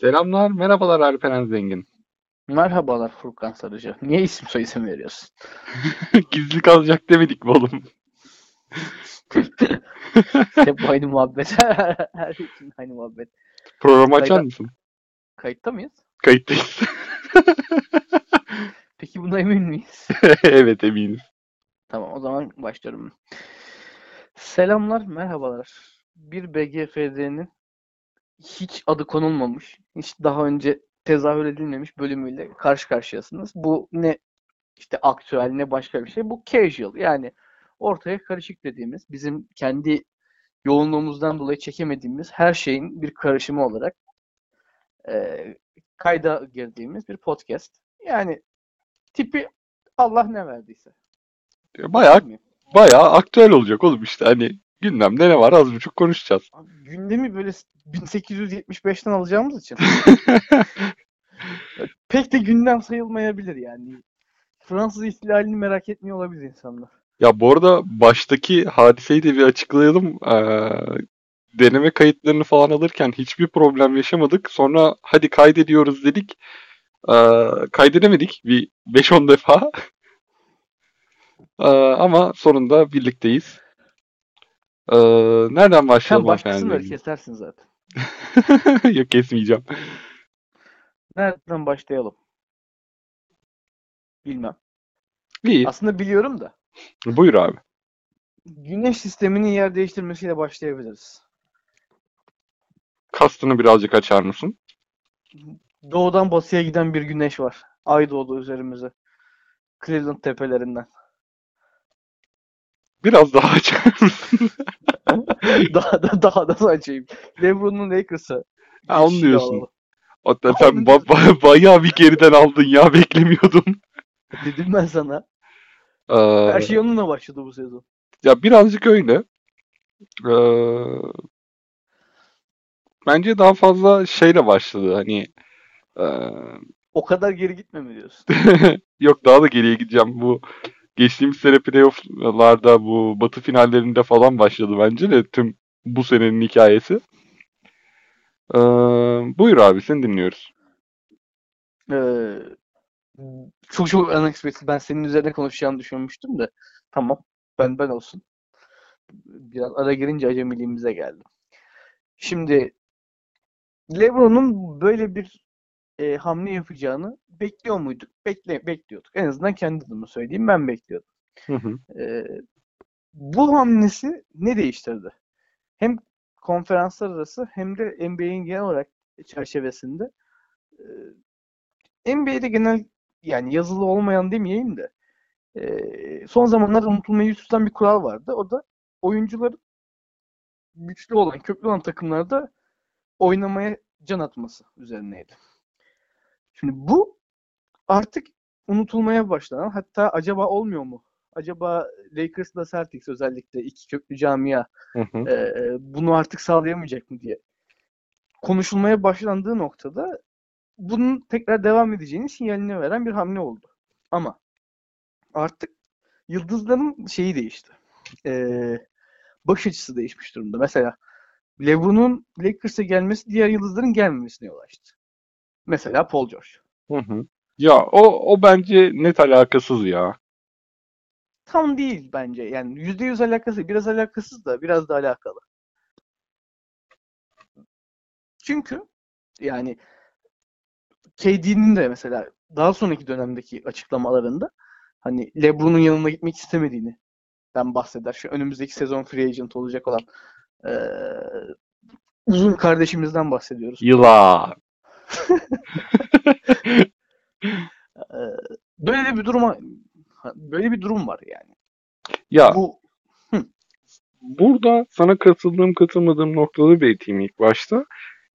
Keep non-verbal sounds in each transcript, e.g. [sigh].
Selamlar, merhabalar Alperen Zengin. Merhabalar Furkan Sarıcı. Niye isim soy isim veriyorsun? [laughs] Gizli kalacak demedik mi oğlum? Hep aynı muhabbet. [laughs] Her için aynı muhabbet. Programı açar Kayda- mısın? Kayıtta mıyız? Kayıttayız. [laughs] Peki buna emin miyiz? evet eminiz. Tamam o zaman başlıyorum. Selamlar, merhabalar. Bir BGFD'nin hiç adı konulmamış, hiç daha önce tezahür edilmemiş bölümüyle karşı karşıyasınız. Bu ne işte aktüel ne başka bir şey. Bu casual yani ortaya karışık dediğimiz bizim kendi yoğunluğumuzdan dolayı çekemediğimiz her şeyin bir karışımı olarak eee, kayda girdiğimiz bir podcast. Yani tipi Allah ne verdiyse. Bayağı, bayağı aktüel olacak oğlum işte. Hani gündemde ne var az buçuk konuşacağız. Abi Gündemi böyle 1875'ten alacağımız için [laughs] pek de gündem sayılmayabilir yani. Fransız ihtilalini merak etmiyor olabilir insanlar. Ya bu arada baştaki hadiseyi de bir açıklayalım. Ee, deneme kayıtlarını falan alırken hiçbir problem yaşamadık. Sonra hadi kaydediyoruz dedik. Ee, kaydedemedik bir 5-10 defa. [laughs] Ee, ama sonunda birlikteyiz. Ee, nereden Sen başlayalım başkasını efendim? kesersin zaten. [laughs] Yok kesmeyeceğim. Nereden başlayalım? Bilmem. İyi. Aslında biliyorum da. Buyur abi. Güneş sisteminin yer değiştirmesiyle başlayabiliriz. Kastını birazcık açar mısın? Doğudan batıya giden bir güneş var. Ay doğdu üzerimize. Cleveland tepelerinden. Biraz daha açar mısın? [laughs] daha da daha da açayım. LeBron'un Lakers'a. Ha, onu diyorsun. Hatta sen ba- ba- bayağı bir geriden aldın ya beklemiyordum. Dedim ben sana. Ee, Her şey onunla başladı bu sezon. Ya birazcık öyle. Ee, bence daha fazla şeyle başladı. Hani ee, O kadar geri gitmemi diyorsun. [laughs] yok daha da geriye gideceğim. Bu geçtiğimiz sene playoff'larda bu batı finallerinde falan başladı bence de tüm bu senenin hikayesi. Ee, buyur abi seni dinliyoruz. Ee, çok çok unexpected. Ben senin üzerine konuşacağını düşünmüştüm de. Tamam. Ben ben olsun. Biraz ara girince acemiliğimize geldi. Şimdi LeBron'un böyle bir e, hamle yapacağını bekliyor muyduk? Bekle, bekliyorduk. En azından kendi adıma söyleyeyim. Ben bekliyordum. Hı hı. Ee, bu hamlesi ne değiştirdi? Hem konferanslar arası hem de NBA'in genel olarak çerçevesinde e, NBA'de genel yani yazılı olmayan demeyeyim de e, son zamanlarda unutulmayı tutan bir kural vardı. O da oyuncuların güçlü olan, köklü olan takımlarda oynamaya can atması üzerineydi. Şimdi bu artık unutulmaya başlanan hatta acaba olmuyor mu? Acaba Lakers'la Celtics özellikle iki köklü camia Hı hı. e, bunu artık sağlayamayacak mı diye konuşulmaya başlandığı noktada bunun tekrar devam edeceğini sinyalini veren bir hamle oldu. Ama artık yıldızların şeyi değişti. E, bakış açısı değişmiş durumda. Mesela LeBron'un Lakers'a gelmesi diğer yıldızların gelmemesine yol açtı. Mesela Paul George. Hı hı. Ya o o bence net alakasız ya. Tam değil bence. Yani yüzde yüz alakası, biraz alakasız da biraz da alakalı. Çünkü yani KD'nin de mesela daha sonraki dönemdeki açıklamalarında hani LeBron'un yanına gitmek istemediğini ben bahseder. Şu önümüzdeki sezon free agent olacak olan eee, uzun kardeşimizden bahsediyoruz. Yılan. [laughs] Böyle de bir duruma böyle bir durum var yani. Ya Bu burada sana katıldığım katılmadığım noktaları belirteyim ilk başta.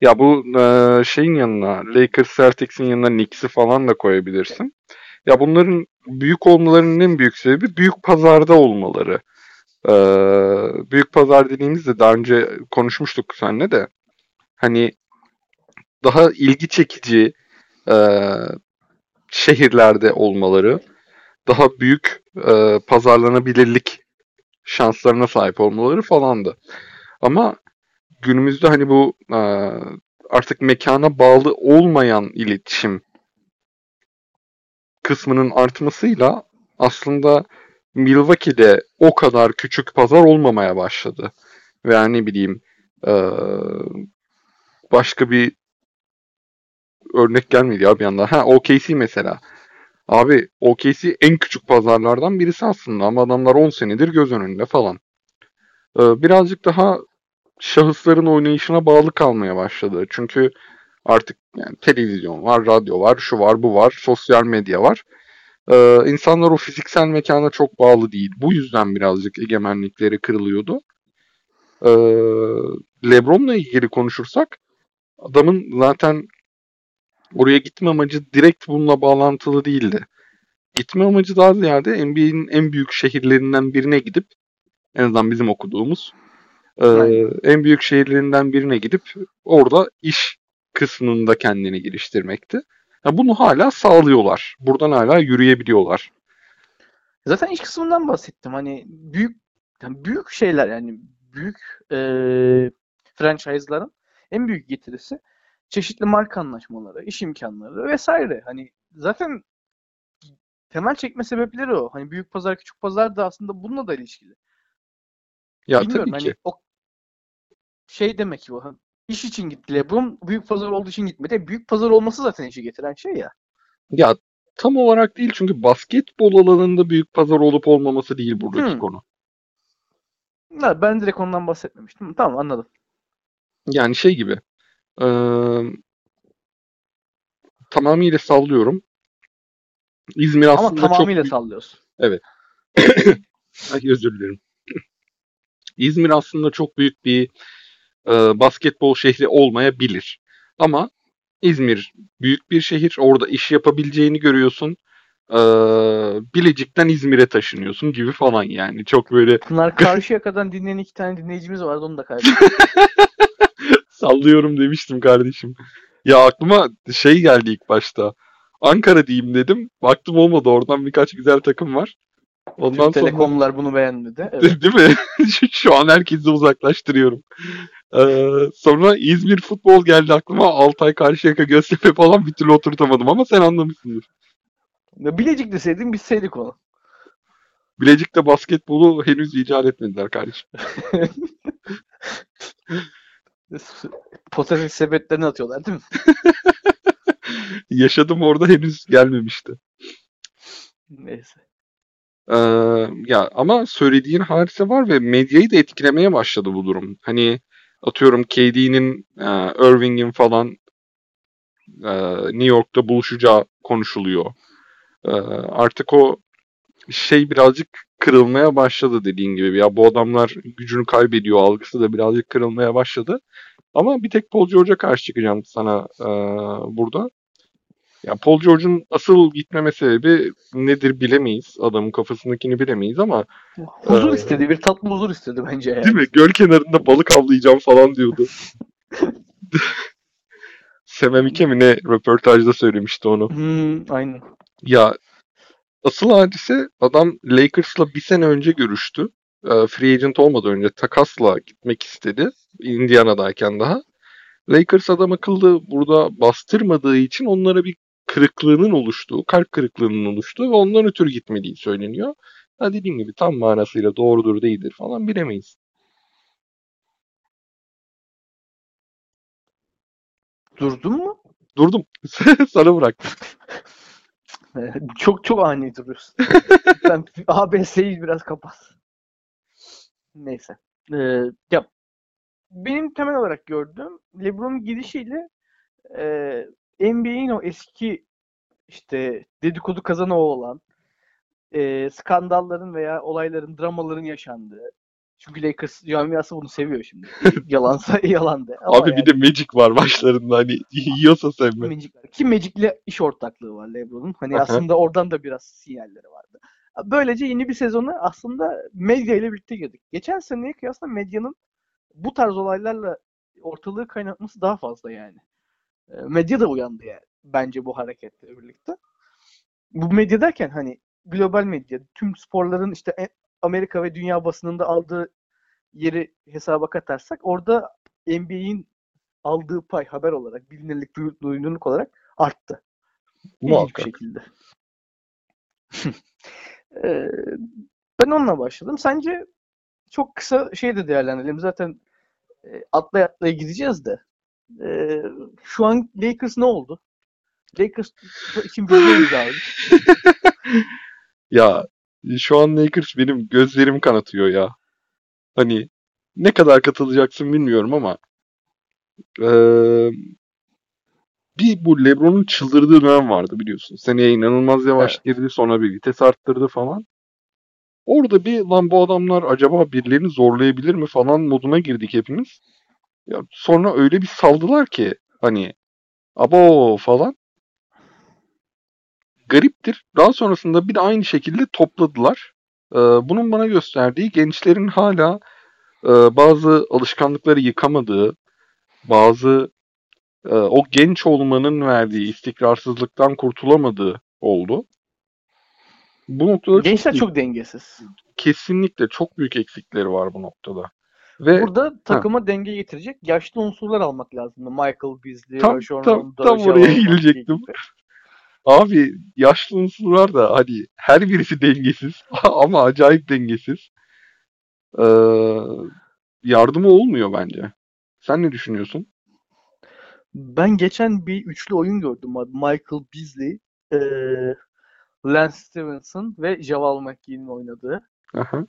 Ya bu e, şeyin yanına Lakers Celtics'in yanına Knicks'i falan da koyabilirsin. Ya bunların büyük olmalarının en büyük sebebi büyük pazarda olmaları. Ee, büyük pazar dediğimizde daha önce konuşmuştuk seninle de. Hani daha ilgi çekici e, şehirlerde olmaları, daha büyük e, pazarlanabilirlik şanslarına sahip olmaları falandı. Ama günümüzde hani bu e, artık mekana bağlı olmayan iletişim kısmının artmasıyla aslında Milwaukee'de o kadar küçük pazar olmamaya başladı. Veya ne bileyim ee, başka bir örnek gelmedi ya bir anda. Ha OKC mesela. Abi OKC en küçük pazarlardan birisi aslında ama adamlar 10 senedir göz önünde falan. Ee, birazcık daha şahısların oynayışına bağlı kalmaya başladı. Çünkü artık yani televizyon var, radyo var, şu var, bu var, sosyal medya var. Ee, insanlar o fiziksel mekana çok bağlı değil. Bu yüzden birazcık egemenlikleri kırılıyordu. Ee, Lebron'la ilgili konuşursak adamın zaten oraya gitme amacı direkt bununla bağlantılı değildi. Gitme amacı daha ziyade NBA'nin en büyük şehirlerinden birine gidip en azından bizim okuduğumuz e, en büyük şehirlerinden birine gidip orada iş kısmında kendini geliştirmekti. Yani bunu hala sağlıyorlar. Buradan hala yürüyebiliyorlar. Zaten iş kısmından bahsettim. Hani büyük yani büyük şeyler yani büyük e, franchise'ların en büyük getirisi çeşitli marka anlaşmaları, iş imkanları vesaire. Hani zaten temel çekme sebepleri o. Hani büyük pazar, küçük pazar da aslında bununla da ilişkili. Ya Bilmiyorum, tabii hani ki. O şey demek ki bu. İş için gitti LeBron. Büyük pazar olduğu için gitmedi. Büyük pazar olması zaten işi getiren şey ya. Ya tam olarak değil çünkü basketbol alanında büyük pazar olup olmaması değil buradaki hmm. konu. Ya, ben direkt ondan bahsetmemiştim. Tamam anladım. Yani şey gibi. E, tamamıyla sallıyorum. İzmir aslında Ama tamamıyla çok... sallıyorsun. Evet. [coughs] Ay özür dilerim. [coughs] İzmir aslında çok büyük bir e, basketbol şehri olmayabilir. Ama İzmir büyük bir şehir. Orada iş yapabileceğini görüyorsun. Ee, Bilecik'ten İzmir'e taşınıyorsun gibi falan yani. Çok böyle... Bunlar [laughs] karşı yakadan dinleyen iki tane dinleyicimiz vardı onu da kaybettim. [laughs] Sallıyorum demiştim kardeşim. Ya aklıma şey geldi ilk başta. Ankara diyeyim dedim. Baktım olmadı. Oradan birkaç güzel takım var. Ondan Tüm sonra... telekomlar bunu beğenmedi. [laughs] Evet. Değil mi? [laughs] Şu an herkesi uzaklaştırıyorum. Ee, sonra İzmir futbol geldi aklıma. Altay Karşıyaka Göztepe falan bir türlü oturtamadım ama sen anlamışsındır. Bilecik deseydin bilseydik onu. Bilecik'te basketbolu henüz icat etmediler kardeşim. [laughs] Patates sepetlerini atıyorlar değil mi? [laughs] Yaşadım orada henüz gelmemişti. Neyse. Ee, ya ama söylediğin hadise var ve medyayı da etkilemeye başladı bu durum. Hani atıyorum KD'nin, e, Irving'in falan e, New York'ta buluşacağı konuşuluyor. E, artık o şey birazcık kırılmaya başladı dediğin gibi. Ya bu adamlar gücünü kaybediyor algısı da birazcık kırılmaya başladı. Ama bir tek Paul George'a karşı çıkacağım sana e, burada. Ya Paul George'un asıl gitmeme sebebi nedir bilemeyiz. Adamın kafasındakini bilemeyiz ama huzur e, istedi. Bir tatlı huzur istedi bence. Yani. Değil mi? Göl kenarında balık avlayacağım falan diyordu. [laughs] Sememike mi ne röportajda söylemişti onu. Hmm, aynen. Ya asıl hadise adam Lakers'la bir sene önce görüştü. E, free agent olmadan önce takasla gitmek istedi. Indiana'dayken daha. Lakers adam akıllı burada bastırmadığı için onlara bir kırıklığının oluştuğu, kalp kırıklığının oluştuğu ve ondan ötürü gitmediği söyleniyor. Ha dediğim gibi tam manasıyla doğrudur değildir falan bilemeyiz. Durdun mu? Durdum. [laughs] Sana bıraktım. [laughs] [laughs] çok çok ani duruyorsun. [laughs] Sen ABS'yi biraz kapat. Neyse. Ee, ya benim temel olarak gördüğüm LeBron'un gidişiyle e, NBA'in o eski işte dedikodu kazanı olan e, skandalların veya olayların, dramaların yaşandığı. Çünkü Lakers camiası bunu seviyor şimdi. [laughs] Yalansa [laughs] yalandı. Ama Abi yani, bir de Magic var başlarında hani [laughs] yiyorsa sevme. Magic var. Ki Magic'le iş ortaklığı var LeBron'un. Hani aslında oradan da biraz sinyalleri vardı. Böylece yeni bir sezonu aslında medya ile birlikte girdik. Geçen seneye kıyasla medyanın bu tarz olaylarla ortalığı kaynatması daha fazla yani. Ee, medya da uyandı yani bence bu hareketle birlikte. Bu medya derken hani global medya, tüm sporların işte e, Amerika ve dünya basınında aldığı yeri hesaba katarsak orada NBA'in aldığı pay haber olarak, bilinirlik, duy- duyunurluk olarak arttı. İlginç bir Muhakkak. şekilde. [laughs] Ee, ben onunla başladım. Sence çok kısa şey de değerlendirelim. Zaten e, atlaya atlaya gideceğiz de. Ee, şu an Lakers ne oldu? Lakers için bildiğimiz [laughs] abi. Ya şu an Lakers benim gözlerim kanatıyor ya. Hani ne kadar katılacaksın bilmiyorum ama eee, bir bu LeBron'un çıldırdığı dönem vardı biliyorsun. Seneye inanılmaz yavaş Evet. girdi sonra bir vites arttırdı falan. Orada bir lan bu adamlar acaba birilerini zorlayabilir mi falan moduna girdik hepimiz. Ya sonra öyle bir saldılar ki hani abo falan. Gariptir. Daha sonrasında bir de aynı şekilde topladılar. Ee, bunun bana gösterdiği gençlerin hala e, bazı alışkanlıkları yıkamadığı, bazı e, o genç olmanın verdiği istikrarsızlıktan kurtulamadığı oldu. Bu noktada çok Gençler büyük- çok dengesiz. kesinlikle çok büyük eksikleri var bu noktada. Ve Burada takıma denge getirecek yaşlı unsurlar almak lazımdı. Michael Beasley, Tam- tam- tam oraya gelecektim. Abi yaşlı unsurlar da hani her birisi dengesiz [laughs] ama acayip dengesiz. Ee, yardımı olmuyor bence. Sen ne düşünüyorsun? Ben geçen bir üçlü oyun gördüm abi. Michael Beasley, eee Lance Stevenson ve Javal McGee'nin oynadığı. Aha.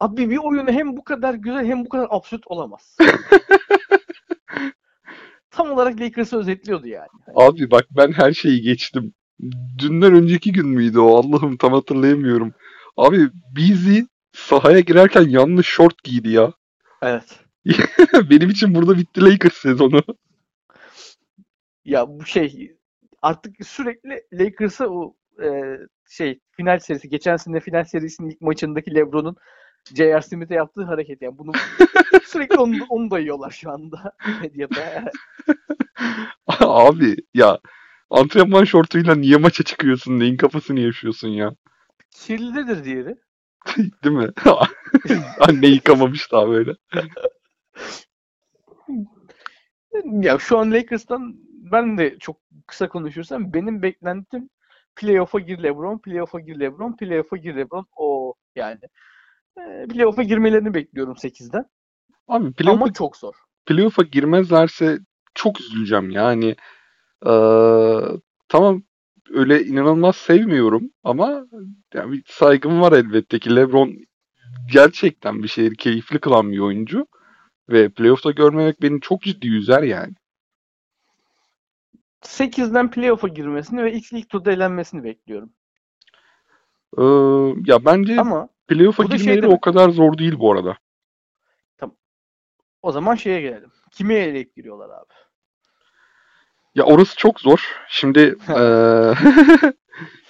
Abi bir oyunu hem bu kadar güzel hem bu kadar absürt olamaz. [laughs] Tam olarak Lakers'ı özetliyordu yani. Abi bak ben her şeyi geçtim. Dünden önceki gün müydü o? Allah'ım tam hatırlayamıyorum. Abi Beasley sahaya girerken yanlış şort giydi ya. Evet. [laughs] Benim için burada bitti Lakers sezonu. Ya bu şey artık sürekli Lakers'a o e, şey final serisi geçen sene final serisinin ilk maçındaki LeBron'un J.R. Smith'e yaptığı hareket yani bunu [laughs] sürekli onu, onu dayıyorlar şu anda [laughs] medyada. [laughs] Abi ya antrenman şortuyla niye maça çıkıyorsun? Neyin kafasını yaşıyorsun ya? Kirlidir diğeri. Değil mi? Anne yıkamamış daha böyle. Ya şu an Lakers'tan ben de çok kısa konuşursam benim beklentim playoff'a gir LeBron, playoff'a gir LeBron, playoff'a gir LeBron. O yani. E, playoff'a girmelerini bekliyorum 8'den. Abi playoff'a, Ama çok zor. playoff'a girmezlerse çok üzüleceğim yani. Eee, tamam öyle inanılmaz sevmiyorum ama yani bir saygım var elbette ki LeBron gerçekten bir şeyleri keyifli kılan bir oyuncu ve playoff'ta görmemek beni çok ciddi üzer yani. 8'den playoff'a girmesini ve ilk, ilk turda elenmesini bekliyorum. Eee, ya bence Ama playoff'a şey girmeleri demek. o kadar zor değil bu arada. o zaman şeye gelelim. Kimi eleyip giriyorlar abi? Ya orası çok zor. Şimdi [laughs] eee, [laughs]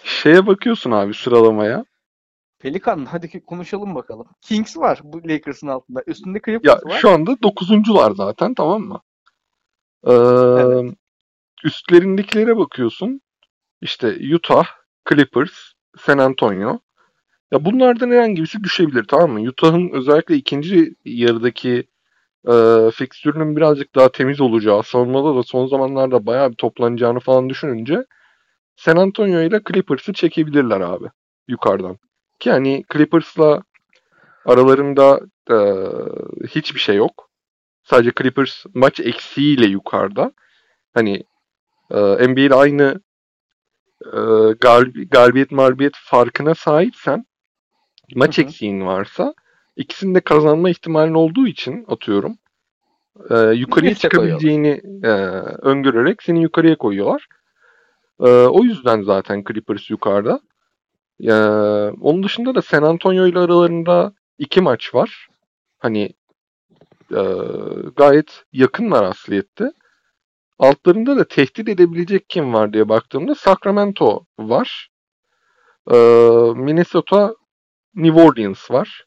şeye bakıyorsun abi sıralamaya. Pelikan hadi konuşalım bakalım. Kings var bu Lakers'ın altında. Üstünde Ya Clippers var. şu anda dokuzuncular zaten tamam mı? Ee, Evet. Üstlerindekilere bakıyorsun. İşte Utah, Clippers, San Antonio. Ya bunlardan herhangi birisi düşebilir tamam mı? Utah'ın özellikle ikinci yarıdaki e, fikstürünün birazcık daha temiz olacağı, savunmada da son zamanlarda bayağı bir toplanacağını falan düşününce San Antonio ile Clippers'ı çekebilirler abi yukarıdan. Ki hani Clippers'la aralarında e, hiçbir şey yok. Sadece Clippers maç eksiğiyle yukarıda. Hani e, NBA'de aynı e, gal- galibiyet mağlubiyet farkına sahipsen maç Hı hı. eksiğin varsa ikisini de kazanma ihtimalin olduğu için atıyorum e, yukarıya çıkabileceğini e, öngörerek seni yukarıya koyuyorlar. E, o yüzden zaten Clippers yukarıda. E, onun dışında da San Antonio ile aralarında iki maç var. Hani e, gayet yakınlar asliyette. Altlarında da tehdit edebilecek kim var diye baktığımda Sacramento var. E, Minnesota, New Orleans var.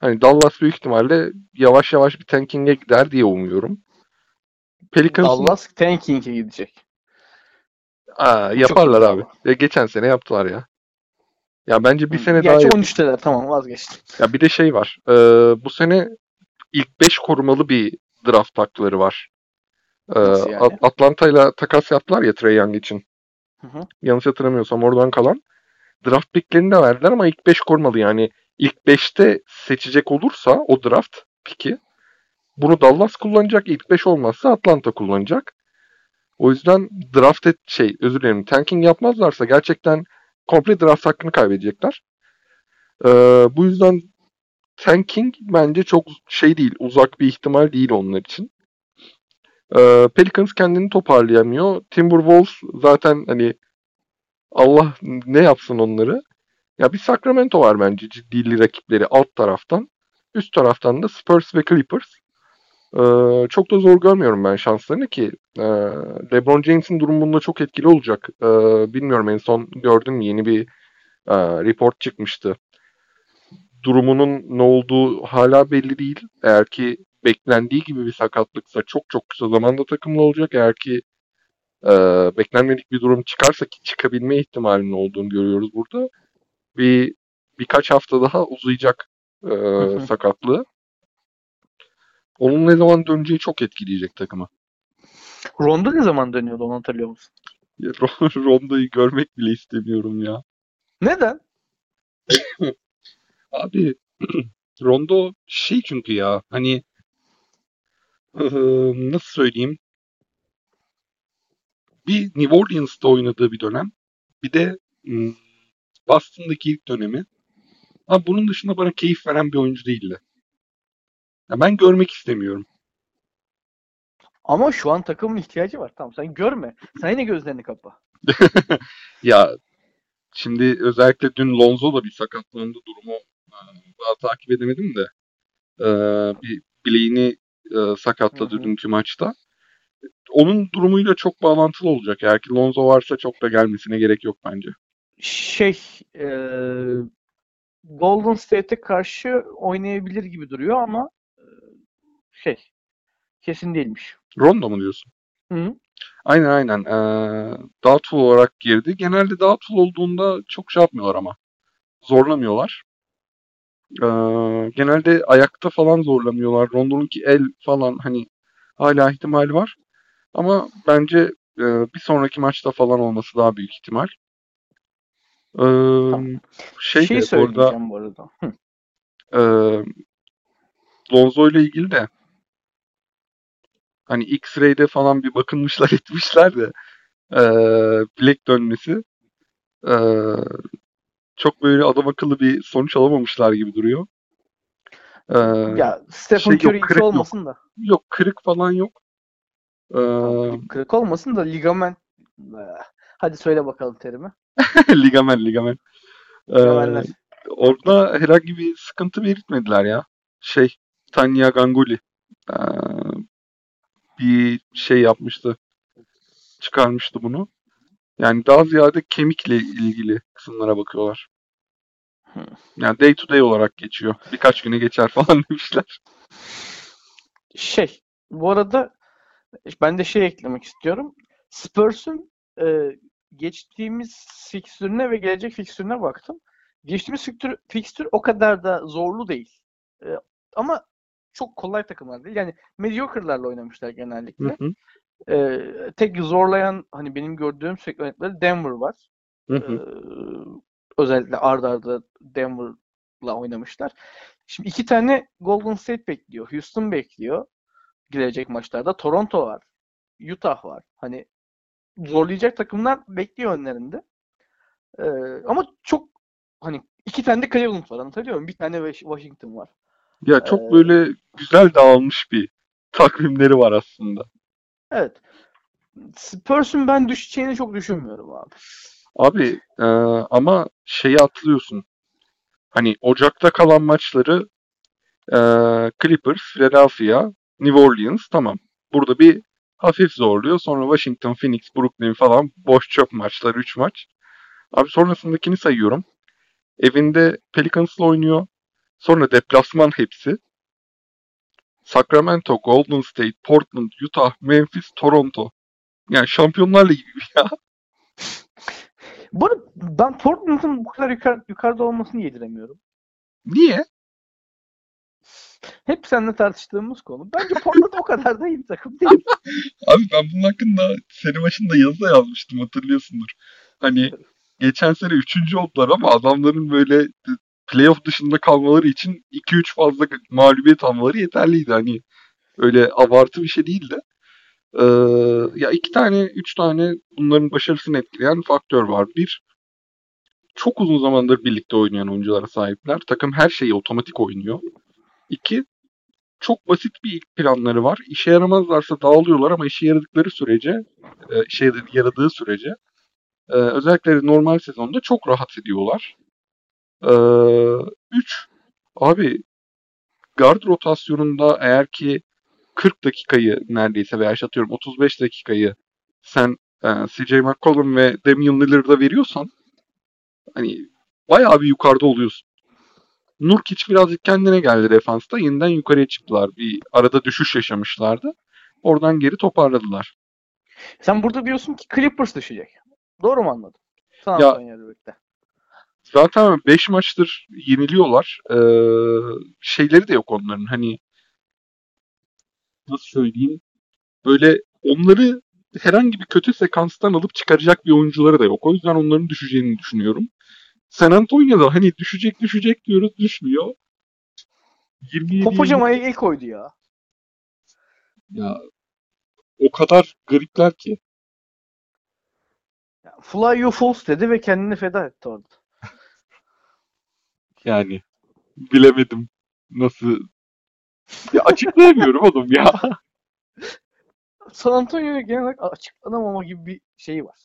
Hani Dallas büyük ihtimalle yavaş yavaş bir tanking'e gider diye umuyorum. Pelicans'ın Dallas tanking'e gidecek. Aa, yaparlar abi. Ya geçen sene yaptılar ya. Ya bence bir sene daha Gerçi yap- 13'teler tamam vazgeçtim. Ya bir de şey var. Ee, bu sene ilk 5 korumalı bir draft hakları var. Nasıl yani? At- Atlanta'yla takas yaptılar ya Trae Young için. Hı hı. Yanlış hatırlamıyorsam oradan kalan. Draft picklerini de verdiler ama ilk 5 korumalı yani. ilk 5'te seçecek olursa o draft piki bunu Dallas kullanacak. ilk 5 olmazsa Atlanta kullanacak. O yüzden draft et şey özür dilerim tanking yapmazlarsa gerçekten komple draft hakkını kaybedecekler. Ee, bu yüzden tanking bence çok şey değil, uzak bir ihtimal değil onlar için. Ee, Pelicans kendini toparlayamıyor. Timberwolves zaten hani Allah ne yapsın onları. Ya bir Sacramento var bence ciddi rakipleri alt taraftan. Üst taraftan da Spurs ve Clippers. Ee, çok da zor görmüyorum ben şanslarını ki e, LeBron James'in durumu bunda çok etkili olacak. Ee, bilmiyorum en son gördün mü yeni bir e, report çıkmıştı. Durumunun ne olduğu hala belli değil. Eğer ki beklendiği gibi bir sakatlıksa çok çok kısa zamanda takımlı olacak. Eğer ki e, beklenmedik bir durum çıkarsa ki çıkabilme ihtimalinin olduğunu görüyoruz burada. Bir birkaç hafta daha uzayacak e, hı. sakatlığı. Onun ne zaman döneceği çok etkileyecek takımı. Rondo ne zaman dönüyordu onu hatırlıyor musun? Ya, Ron- [laughs] Rondo'yu görmek bile istemiyorum ya. Neden? [laughs] Abi [clears throat] Rondo şey çünkü ya hani ıı, nasıl söyleyeyim bir New Orleans'ta oynadığı bir dönem bir de Boston'daki ilk dönemi ama bunun dışında bana keyif veren bir oyuncu değildi. Ya ben görmek istemiyorum. Ama şu an takımın ihtiyacı var. Tamam sen görme. Sen yine gözlerini kapa. [laughs] Ya şimdi özellikle dün Lonzo da bir sakatlandı durumu daha takip edemedim de bir bileğini e, sakatladı dünkü maçta. Onun durumuyla çok bağlantılı olacak. Eğer ki Lonzo varsa çok da gelmesine gerek yok bence. Şey eee, Golden State'e karşı oynayabilir gibi duruyor ama eee, şey kesin değilmiş. Rondo mu diyorsun? Hı -hı. Aynen aynen. E, doubtful olarak girdi. Genelde doubtful olduğunda çok şey yapmıyorlar ama. Zorlamıyorlar. E, genelde ayakta falan zorlamıyorlar. Rondo'nunki el falan hani hala ihtimal var. Ama bence e, bir sonraki maçta falan olması daha büyük ihtimal. E, şey Şey de bu arada söyleyeceğim bu arada. Hı. e, Lonzo ile ilgili de hani X-ray'de falan bir bakılmışlar [laughs] etmişler de e, bilek dönmesi e, çok böyle adam akıllı bir sonuç alamamışlar gibi duruyor. E, Ya Stephen şey yok, Curry yok. olmasın da. yok kırık falan yok. E, Tamam, kırık olmasın da ligament. Eh, Hadi söyle bakalım terimi. [laughs] ligamen ligamen. E, Ligamenler. orada herhangi bir sıkıntı belirtmediler ya. Şey Tanya Ganguli e, bir şey yapmıştı. Çıkarmıştı bunu. Yani daha ziyade kemikle ilgili kısımlara bakıyorlar. Hı. Yani day to day olarak geçiyor. Birkaç güne geçer falan [laughs] demişler. Şey, bu arada ben de şey eklemek istiyorum. Spurs'un e, geçtiğimiz fikstürüne ve gelecek fikstürüne baktım. Geçtiğimiz fikstür, fikstür o kadar da zorlu değil. E, ama çok kolay takımlar değil. Yani mediocre'larla oynamışlar genellikle. Hı hı. E, tek zorlayan hani benim gördüğüm segmentleri Denver var. Hı E, hı. özellikle ard arda Denver'la oynamışlar. Şimdi iki tane Golden State bekliyor. Houston bekliyor gelecek maçlarda. Toronto var. Utah var. Hani zorlayacak takımlar bekliyor önlerinde. Ee, ama çok hani iki tane de Cleveland var anlatabiliyor muyum? Bir tane Washington var. Ya çok Ee, böyle güzel dağılmış bir takvimleri var aslında. Evet. Spurs'un ben düşeceğini çok düşünmüyorum abi. Abi e, ama şeyi atlıyorsun. Hani Ocak'ta kalan maçları e, Clippers, Philadelphia, New Orleans tamam. Burada bir hafif zorluyor. Sonra Washington, Phoenix, Brooklyn falan boş çöp maçlar 3 maç. Abi sonrasındakini sayıyorum. Evinde Pelicans'la oynuyor. Sonra deplasman hepsi. Sacramento, Golden State, Portland, Utah, Memphis, Toronto. Yani Şampiyonlar Ligi gibi ya. Bu arada ben Portland'ın bu kadar yukarı, yukarıda olmasını yediremiyorum. Niye? Hep seninle tartıştığımız konu. Bence Portland o kadar da iyi bir takım değil. [laughs] Abi ben bunun hakkında sene başında yazı yazmıştım hatırlıyorsundur. Hani geçen sene üçüncü oldular ama adamların böyle playoff dışında kalmaları için 2-3 fazla mağlubiyet almaları yeterliydi. Hani öyle abartı bir şey değildi. Ee, ya iki tane, üç tane bunların başarısını etkileyen faktör var. Bir, çok uzun zamandır birlikte oynayan oyunculara sahipler. Takım her şeyi otomatik oynuyor. İki, çok basit bir ilk planları var. İşe yaramazlarsa dağılıyorlar ama işe yaradıkları sürece, e, işe yaradığı sürece e, özellikle normal sezonda çok rahat ediyorlar. E, üç, abi guard rotasyonunda eğer ki 40 dakikayı neredeyse veya atıyorum 35 dakikayı sen e, CJ McCollum ve Damian Lillard'a veriyorsan hani bayağı bir yukarıda oluyorsun. Nurkic birazcık kendine geldi defansta. Yeniden yukarıya çıktılar. Bir arada düşüş yaşamışlardı. Oradan geri toparladılar. Sen burada diyorsun ki Clippers düşecek. Doğru mu anladım? San birlikte. Zaten 5 maçtır yeniliyorlar. Ee, şeyleri de yok onların. Hani nasıl söyleyeyim? Böyle onları herhangi bir kötü sekanstan alıp çıkaracak bir oyuncuları da yok. O yüzden onların düşeceğini düşünüyorum. San Antonio'da hani düşecek düşecek diyoruz düşmüyor. 27 Popocama'ya el koydu ya. Ya o kadar garipler ki. Ya, Fly you fools dedi ve kendini feda etti orada. [laughs] Yani bilemedim nasıl ya açıklayamıyorum oğlum ya. [laughs] San Antonio'ya genel olarak açıklanamama gibi bir şeyi var.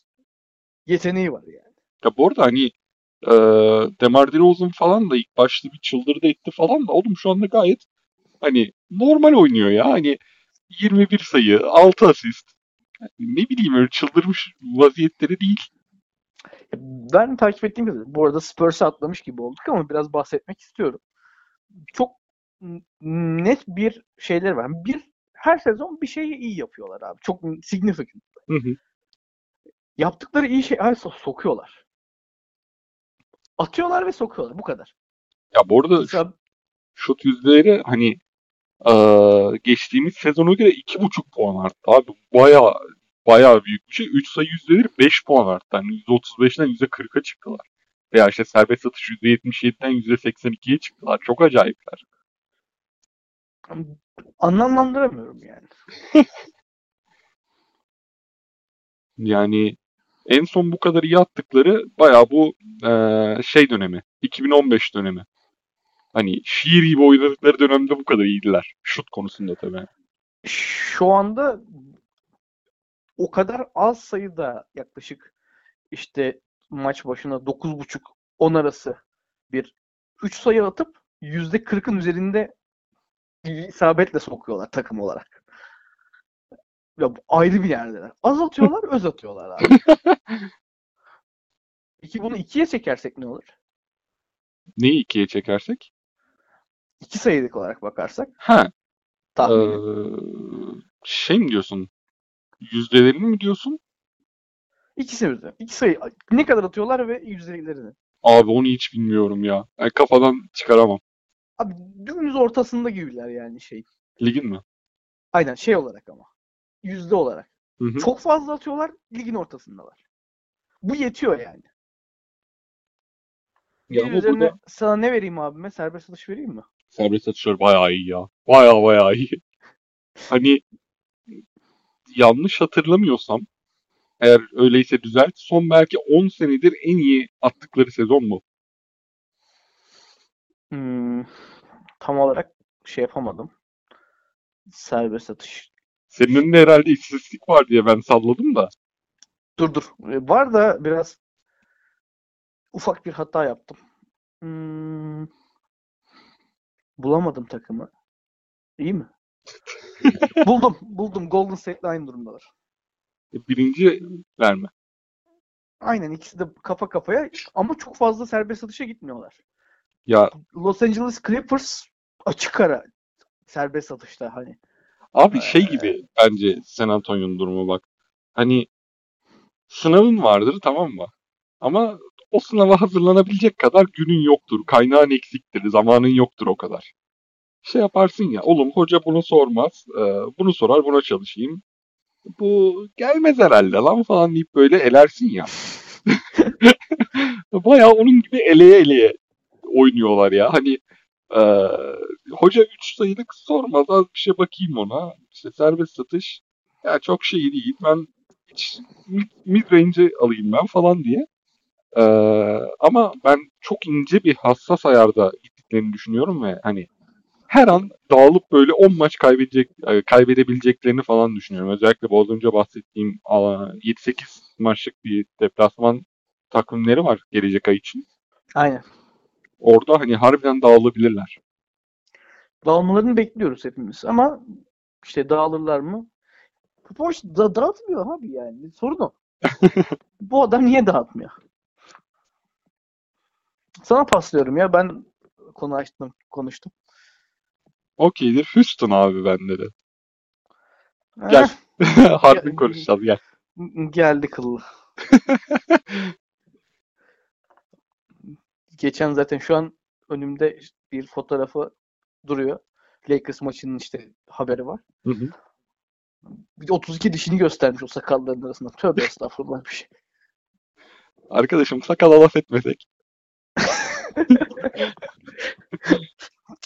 Yeteneği var yani. Ya bu arada hani e, Demar DeRozan falan da ilk başta bir çıldırdı etti falan da oğlum şu anda gayet hani normal oynuyor ya. Hani 21 sayı, 6 asist. Yani ne bileyim öyle çıldırmış vaziyetleri değil. Ben takip ettiğim kadarıyla bu arada Spurs'a atlamış gibi olduk ama biraz bahsetmek istiyorum. Çok net bir şeyleri var. Bir her sezon bir şeyi iyi yapıyorlar abi. Çok significant. Hı hı. Yaptıkları iyi şey ay so- sokuyorlar. Atıyorlar ve sokuyorlar. Bu kadar. Ya bu arada Mesela şut yüzdeleri hani e, geçtiğimiz sezona göre 2,5 puan arttı abi. Baya baya büyük bir şey. 3 sayı yüzdeleri 5 puan arttı. Yani %35'den %40'a çıktılar. Veya işte serbest atış %77'den %82'ye çıktılar. Çok acayipler. anlamlandıramıyorum yani. [laughs] Yani en son bu kadar iyi attıkları baya bu e, şey dönemi. 2015 dönemi. Hani şiir gibi oynadıkları dönemde bu kadar iyiydiler. Şut konusunda tabii. Şu anda o kadar az sayıda yaklaşık işte maç başına 9.5-10 arası bir 3 sayı atıp %40'ın üzerinde isabetle sokuyorlar takım olarak. Ya ayrı bir yerdeler. Az [laughs] atıyorlar, öz atıyorlar abi. Peki bunu ikiye çekersek ne olur? Neyi ikiye çekersek? İki sayılık olarak bakarsak Ha, tahmini. Ee, şey mi diyorsun? Yüzdelerini mi diyorsun? İkisi birden. İki sayı. Ne kadar atıyorlar ve yüzdelerini. Abi onu hiç bilmiyorum ya. Yani kafadan çıkaramam. Abi dümdüz ortasında gibiler yani şey. Ligin mi? Aynen şey olarak ama. Yüzde olarak. Hı hı. Çok fazla atıyorlar, ligin ortasındalar. Bu yetiyor yani. Ya bu üzerine da sana ne vereyim abime? Serbest atış vereyim mi? serbest atışları bayağı iyi ya. Bayağı bayağı iyi. [laughs] Hani yanlış hatırlamıyorsam eğer öyleyse düzelt. Son belki 10 senedir en iyi attıkları sezon bu. Hmm, tam olarak şey yapamadım. Serbest atış. Senin önünde herhalde istatistik var diye ben salladım da. Dur dur. Ee, Var da biraz ufak bir hata yaptım. Hmm, bulamadım takımı. İyi mi? [laughs] buldum. Buldum. Golden State'le aynı durumdalar. Birinci verme. Aynen ikisi de kafa kafaya ama çok fazla serbest atışa gitmiyorlar. Ya Los Angeles Clippers açık ara serbest atışta hani. Abi şey Ee, gibi bence San Antonio'nun durumu bak. Hani sınavın vardır tamam mı? Ama o sınava hazırlanabilecek kadar günün yoktur. Kaynağın eksiktir. Zamanın yoktur o kadar. şey yaparsın ya. Oğlum hoca bunu sormaz. e, bunu sorar buna çalışayım. Bu gelmez herhalde lan falan deyip böyle elersin ya. [laughs] [laughs] Bayağı onun gibi eleye eleye oynuyorlar ya. Hani e, hoca 3 sayılık sormaz az bir şey bakayım ona. İşte serbest satış ya çok şey değil. Ben hiç mid, mid range alayım ben falan diye. E, ama ben çok ince bir hassas ayarda gittiklerini düşünüyorum ve hani her an dağılıp böyle 10 maç kaybedecek e, kaybedebileceklerini falan düşünüyorum. Özellikle bu az önce bahsettiğim a, 7-8 maçlık bir deplasman takvimleri var gelecek ay için. Aynen. Orada hani harbiden dağılabilirler. Dağılmalarını bekliyoruz hepimiz ama işte dağılırlar mı? İşte da dağıtmıyor abi yani. Sorun o. [laughs] Bu adam niye dağıtmıyor? Sana paslıyorum ya. Ben konu açtım, konuştum. Okeydir. Houston abi bende de. Gel. Eh, [laughs] Harbi Ya- konuşacağız gel. geldi kıllı. [laughs] Geçen zaten şu an önümde bir fotoğrafı duruyor. Lakers maçının işte haberi var. Hı hı. Bir de 32 dişini göstermiş o sakalların arasında. Tövbe estağfurullah bir şey. Arkadaşım sakala laf etmesek. [laughs]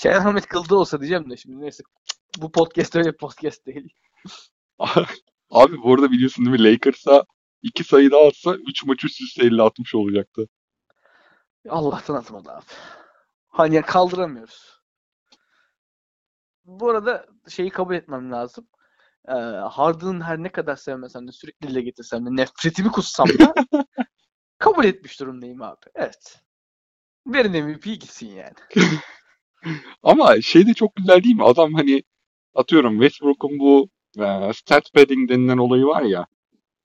Şahmet kıldı olsa diyeceğim de şimdi neyse. Bu podcast öyle bir podcast değil. [laughs] Abi bu arada biliyorsun değil mi Lakers'a 2 sayı daha atsa 3 maç üst üste 50-60 olacaktı. Allah'tan atmadı abi. Hani kaldıramıyoruz. Bu arada şeyi kabul etmem lazım. Ee, Harden'ın her ne kadar sevmesem de sürekli dile getirsem de nefretimi kussam da [laughs] kabul etmiş durumdayım abi. Evet. Verin MVP gitsin yani. [laughs] Ama şey de çok güzel değil mi? Adam hani atıyorum Westbrook'un bu e, stat padding denilen olayı var ya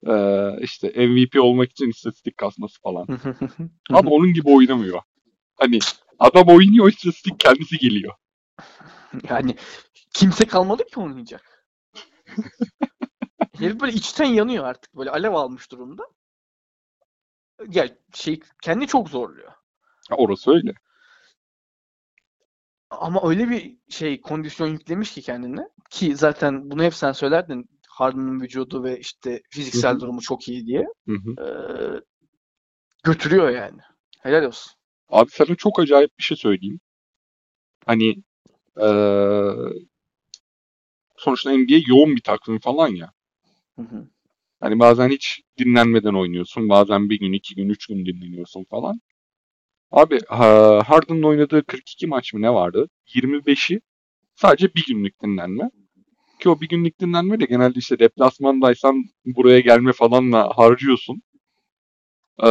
e, işte MVP olmak için istatistik kasması falan. Abi onun gibi oynamıyor. Hani adam oynuyor istatistik kendisi geliyor. yani kimse kalmadı ki oynayacak. [laughs] Herif böyle içten yanıyor artık. Böyle alev almış durumda. Ya şey kendi çok zorluyor. Ha, orası öyle. Ama öyle bir şey kondisyon yüklemiş ki kendine ki zaten bunu hep sen söylerdin Harden'ın vücudu ve işte fiziksel Hı hı. durumu çok iyi diye. Ee, götürüyor yani. Helal olsun. Abi sana çok acayip bir şey söyleyeyim. Hani eee sonuçta NBA yoğun bir takvim falan ya. Hı hı. Hani bazen hiç dinlenmeden oynuyorsun. Bazen bir gün, iki gün, üç gün dinleniyorsun falan. Abi ha- Harden'ın oynadığı 42 maç mı ne vardı? 25'i sadece bir günlük dinlenme. Ki o bir günlük dinlenme de genelde işte deplasmandaysan buraya gelme falanla harcıyorsun. Ee,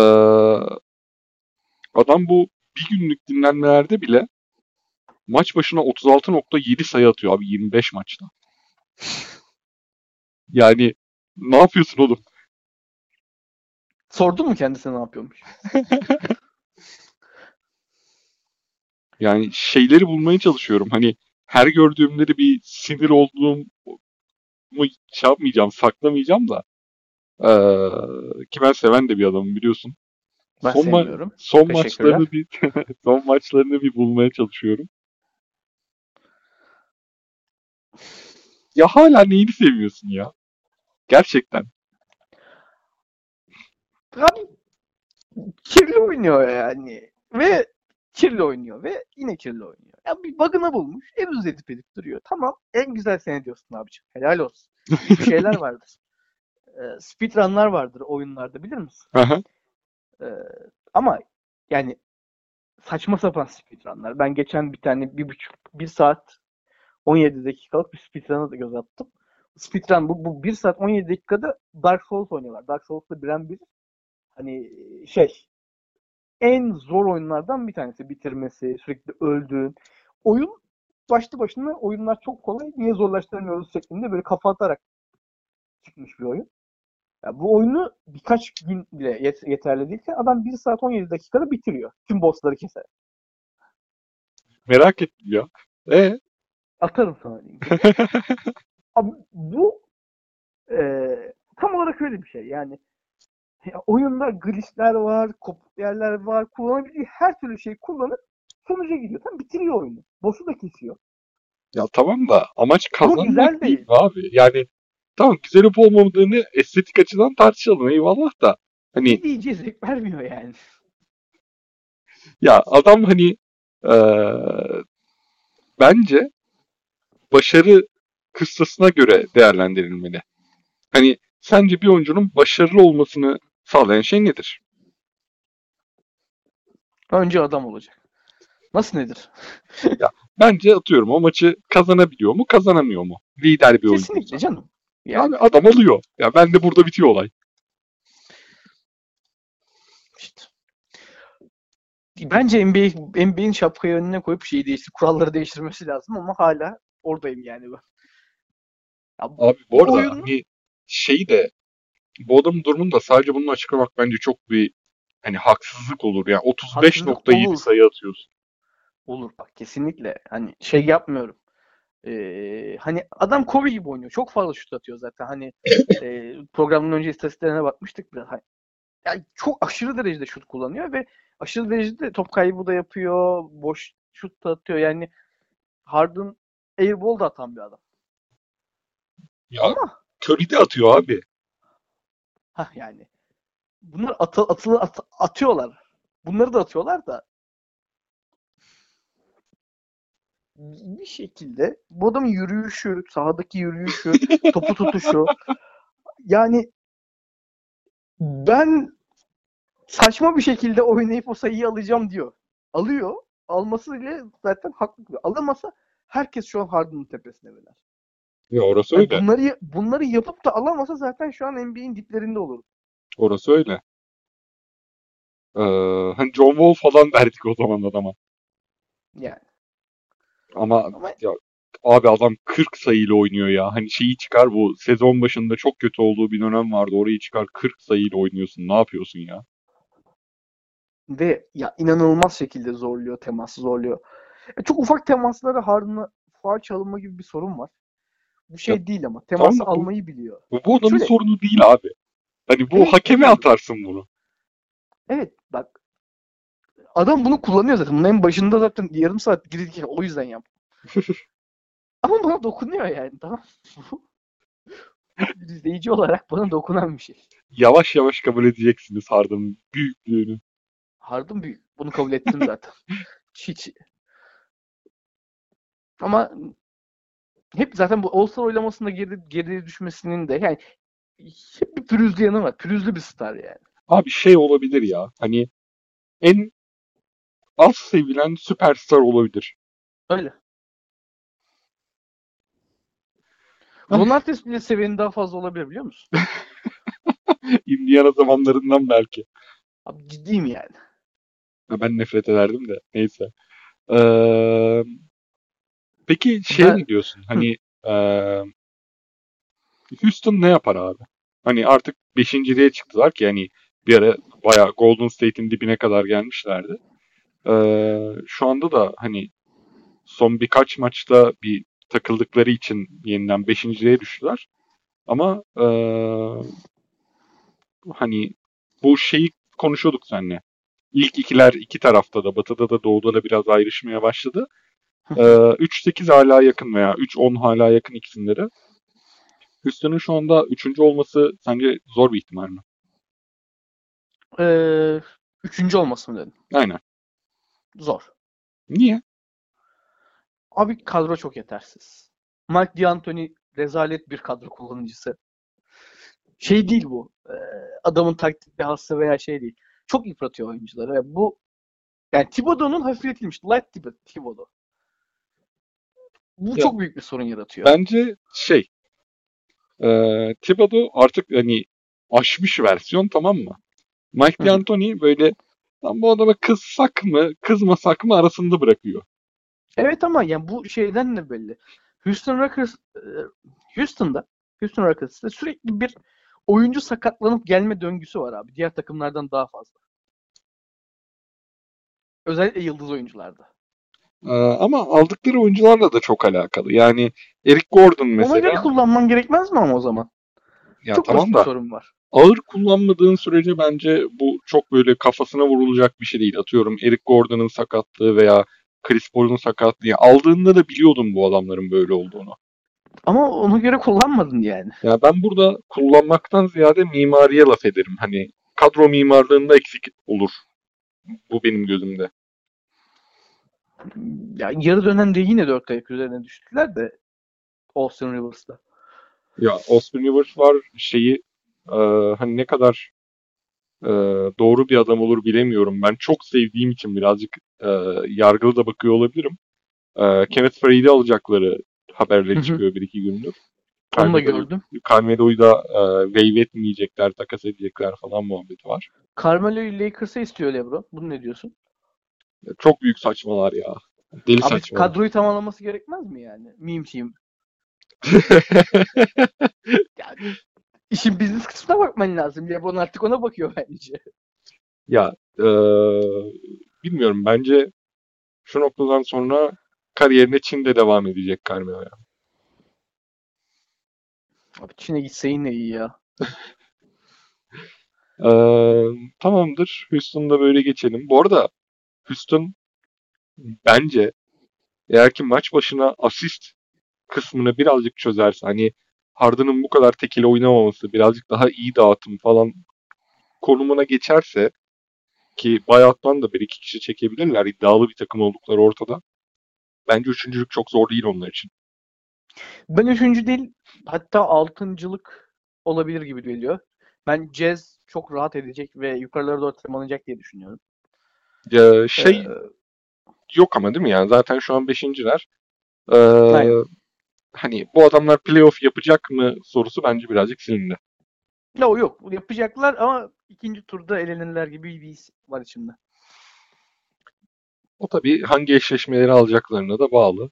adam bu bir günlük dinlenmelerde bile maç başına 36.7 sayı atıyor abi 25 maçta. Yani ne yapıyorsun oğlum? Sordun mu kendisine ne yapıyormuş? [laughs] Yani şeyleri bulmaya çalışıyorum. Hani her gördüğümde de bir sinir olduğumu şey yapmayacağım, saklamayacağım da. Ee, ki ben seven de bir adamım biliyorsun. Ben Son ma-. Son maçlarını bir [laughs] son maçlarını bir bulmaya çalışıyorum. Ya hala neyini sevmiyorsun ya? Gerçekten. Abi kirli oynuyor yani. Ve kirli oynuyor ve yine kirli oynuyor. Ya bir bug'ını bulmuş. En edip edip duruyor. Tamam. En güzel sen diyorsun abiciğim. Helal olsun. Bir şeyler [laughs] vardır. Ee, speedrunlar vardır oyunlarda bilir misin? Aha. Ee, ama yani saçma sapan speedrunlar. Ben geçen bir tane bir buçuk, bir saat 17 dakikalık bir speedrun'a da göz attım. Speedrun bu, bu 1 saat 17 dakikada Dark Souls oynuyorlar. Dark Souls'ta bilen bir hani şey en zor oyunlardan bir tanesi bitirmesi, sürekli öldüğün. Oyun başlı başına oyunlar çok kolay. Niye zorlaştıramıyoruz şeklinde böyle kafa atarak çıkmış bir oyun. Ya bu oyunu birkaç gün bile yet- yeterli değilken adam 1 saat 17 dakikada bitiriyor. Tüm bossları keser. Merak ettim ya. E Atarım sana. [laughs] Abi bu eee, tam olarak öyle bir şey. Yani ya oyunda glitchler var, kopuk yerler var, kullanabildiği her türlü şeyi kullanıp sonuca gidiyor. Tam bitiriyor oyunu. Boss'u da kesiyor. Ya tamam da amaç Ama kazanmak değil değil. abi? Yani tamam güzel olup olmadığını estetik açıdan tartışalım eyvallah da. Hani İzleyiciye zevk [laughs] vermiyor yani. ya adam hani eee, bence başarı kıstasına göre değerlendirilmeli. Hani sence bir oyuncunun başarılı olmasını sağlayan şey nedir? Önce adam olacak. Nasıl nedir? Bence atıyorum o maçı kazanabiliyor mu, kazanamıyor mu? Lider bir oyuncu. Kesinlikle canım. Yani Yani adam alıyor. Ya ben de burada bitiyor olay. işte. Bence NBA, NBA'in şapkayı önüne koyup şeyi değiştir, kuralları değiştirmesi lazım ama hala oradayım yani ben. Ya, Abi bu arada oyunun- hani şeyi de bu adamın durumunu da sadece bunu açıklamak bence çok bir hani haksızlık olur. Yani 35.7 olur. sayı atıyorsun. Olur bak kesinlikle. Hani şey yapmıyorum. Ee, hani adam Kobe gibi oynuyor. Çok fazla şut atıyor zaten. Hani [laughs] e, programdan önce istatistiklerine bakmıştık biraz. Hani, yani çok aşırı derecede şut kullanıyor ve aşırı derecede top kaybı da yapıyor. Boş şut da atıyor. Yani Harden airball da atan bir adam. Ya Ama Curry de atıyor abi. Ha yani bunlar atı, atılı at- atıyorlar. Bunları da atıyorlar da bir şekilde bu adamın yürüyüşü, sahadaki yürüyüşü, [laughs] topu tutuşu yani ben saçma bir şekilde oynayıp o sayıyı alacağım diyor. Alıyor. Alması ile zaten haklı. Alamasa herkes şu an Harden'ın tepesine biner. Ya orası Yani öyle. bunları bunları yapıp da alamasa zaten şu an NBA'in diplerinde olur. Orası öyle. Ee, hani John Wall falan [laughs] derdik o zaman adama. Yani. Ama Ama ya abi adam 40 sayıyla oynuyor ya. Hani şeyi çıkar bu sezon başında çok kötü olduğu bir dönem vardı. Orayı çıkar 40 sayıyla oynuyorsun. Ne yapıyorsun ya? ve ya inanılmaz şekilde zorluyor, teması zorluyor. E, çok ufak temaslara Harden'a faul çalınma gibi bir sorun var. Bu şey Ya, değil ama teması tamam almayı biliyor. Bu, bu adamın Şöyle- sorunu değil abi. Hani bu Evet, hakeme evet. atarsın bunu. Evet bak adam bunu kullanıyor zaten. Bunun en başında zaten yarım saat girdik o yüzden yap. [laughs] Ama bana dokunuyor yani tamam. [laughs] İzleyici olarak bana dokunan bir şey. Yavaş yavaş kabul edeceksiniz Harden'ın büyüklüğünü. Harden büyük. Bunu kabul ettim zaten. [laughs] Hiç. Ama hep zaten bu All-Star oylamasında geri, geriye düşmesinin de yani hep bir pürüzlü yanı var. Pürüzlü bir star yani. Abi şey olabilir ya. Hani en az sevilen süperstar olabilir. Öyle. Ron Artest bile seviyenin daha fazla olabilir biliyor musun? [laughs] Indiana zamanlarından belki. Abi ciddiyim yani. Ya Ben nefret ederdim de. Neyse. Ee, peki şey Ben- ne diyorsun? Hani ee, Houston ne yapar abi? Hani artık beşinciliğe çıktılar ki hani bir ara bayağı Golden State'in dibine kadar gelmişlerdi. Ee, şu anda da hani son birkaç maçta bir takıldıkları için yeniden beşinciliğe düştüler. Ama ee, hani bu şeyi konuşuyorduk seninle. İlk ikiler iki tarafta da batıda da doğuda da biraz ayrışmaya başladı. Ee, 3-8 hala yakın veya 3-10 hala yakın ikisinde de. Houston'ın şu anda üçüncü olması sence zor bir ihtimal mi? Ee, üçüncü olması mı dedin? Aynen. Zor. Niye? Abi kadro çok yetersiz. Mike D'Antoni rezalet bir kadro kullanıcısı. Şey değil bu. Ee, adamın taktik dehası veya şey değil. Çok yıpratıyor oyuncuları bu yani Thibodeau'nun hafifletilmiş. Light Thibodeau. Bu Ya, çok büyük bir sorun yaratıyor. Bence şey e, Thibodeau artık hani aşmış versiyon tamam mı? Mike. D'Antoni böyle lan bu adama kızsak mı kızmasak mı arasında bırakıyor. Evet ama yani bu şeyden de belli. Houston Rockets Houston'da Houston Rockets'ta sürekli bir oyuncu sakatlanıp gelme döngüsü var abi. Diğer takımlardan daha fazla. Özellikle yıldız oyuncularda. E, ama aldıkları oyuncularla da çok alakalı. Yani Eric Gordon Ona göre mesela kullanman gerekmez mi ama o zaman? ya Çok tamam da bir sorun var. ağır kullanmadığın sürece bence bu çok böyle kafasına vurulacak bir şey değil. Atıyorum Eric Gordon'ın sakatlığı veya Chris Paul'un sakatlığı. Aldığında da biliyordum bu adamların böyle olduğunu. Ama ona göre kullanmadın yani. Ya ben burada kullanmaktan ziyade mimariye laf ederim. Hani kadro mimarlığında eksik olur. Bu benim gözümde. Ya yarı dönemde yine dört ayak üzerine düştüler de Austin Rivers'la. Ya Austin Rivers var şeyi e, hani ne kadar e, doğru bir adam olur bilemiyorum. Ben çok sevdiğim için birazcık e, yargılı da bakıyor olabilirim. E, Kenneth Farid'i alacakları haberleri çıkıyor bir iki gündür. Onu da gördüm. Carmelo'yu da e, waive etmeyecekler, takas edecekler falan muhabbeti var. Carmelo'yu Lakers'a istiyor LeBron. Bunu ne diyorsun? Çok büyük saçmalar ya. Deli Abi saçmalar. kadroyu tamamlaması gerekmez mi yani? Mimçiyim. [laughs] Yani işin business kısmına bakman lazım. LeBron artık ona bakıyor bence. ya e, bilmiyorum bence şu noktadan sonra kariyerine Çin'de devam edecek Carmelo ya. Abi Çin'e gitse yine iyi ya. [laughs] E, tamamdır. Houston'da böyle geçelim. Bu arada Houston bence eğer ki maç başına asist kısmını birazcık çözerse hani Harden'ın bu kadar tekil oynamaması birazcık daha iyi dağıtım falan konumuna geçerse ki bayattan da bir iki kişi çekebilirler. iddialı bir takım oldukları ortada. Bence üçüncülük çok zor değil onlar için. Ben üçüncü değil hatta altıncılık olabilir gibi geliyor. Ben Jazz çok rahat edecek ve yukarılara doğru tırmanacak diye düşünüyorum. Ya şey Ee, yok ama değil mi yani zaten şu an beşinciler. Ee, Aynen. hani bu adamlar playoff yapacak mı sorusu bence birazcık silindi. no, yok yapacaklar ama ikinci turda elenirler gibi bir his var içimde. O tabii hangi eşleşmeleri alacaklarına da bağlı.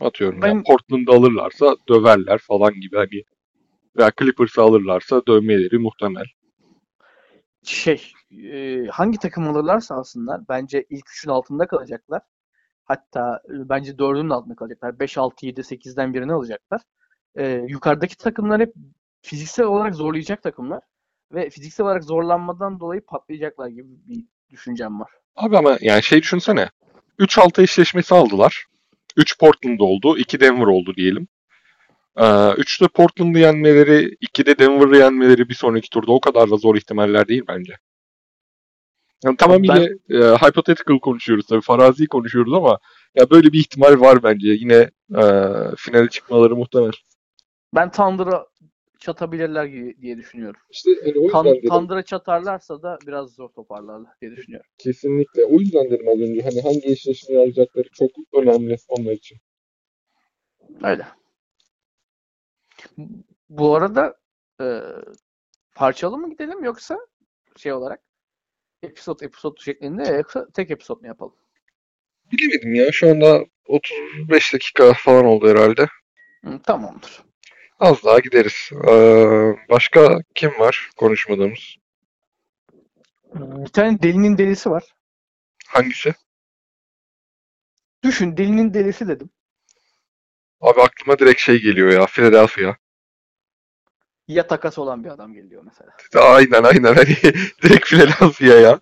Atıyorum Ben- ya Portland'ı alırlarsa döverler falan gibi hani veya Clippers'ı alırlarsa dövmeleri muhtemel. Şey, e, hangi takım alırlarsa alsınlar bence ilk üçün altında kalacaklar. Hatta e, bence dördünün altında kalacaklar. 5, 6, 7, 8'den birini alacaklar. E, yukarıdaki takımlar hep fiziksel olarak zorlayacak takımlar. Ve fiziksel olarak zorlanmadan dolayı patlayacaklar gibi bir düşüncem var. Abi ama yani şey düşünsene. 3-6 eşleşmesi aldılar. 3 Portland oldu. 2 Denver oldu diyelim. 3'te Portland'ı yenmeleri, 2'de Denver'ı yenmeleri bir sonraki turda o kadar da zor ihtimaller değil bence. Yani tamam Ben- e, hypothetical konuşuyoruz tabii. Farazi konuşuyoruz ama ya böyle bir ihtimal var bence. Yine e, finale çıkmaları muhtemel. Ben Thunder'a çatabilirler diye düşünüyorum. İşte hani o yüzden dedim. Thunder'a çatarlarsa da biraz zor toparlarlar diye düşünüyorum. Kesinlikle. O yüzden dedim az önce hani hangi eşleşmeyi alacakları çok önemli onlar için. Öyle. Bu arada e, parçalı mı gidelim yoksa şey olarak episod episod şeklinde yoksa tek episod mu yapalım? Bilemedim ya. Şu anda 35 dakika falan oldu herhalde. Hı, tamamdır. Az daha gideriz. Ee, başka kim var konuşmadığımız? Bir tane delinin delisi var. Hangisi? Düşün delinin delisi dedim. Abi aklıma direkt şey geliyor ya. Philadelphia. Ya takas olan bir adam geliyor mesela. [laughs] Aynen aynen. Hani direkt Philadelphia ya.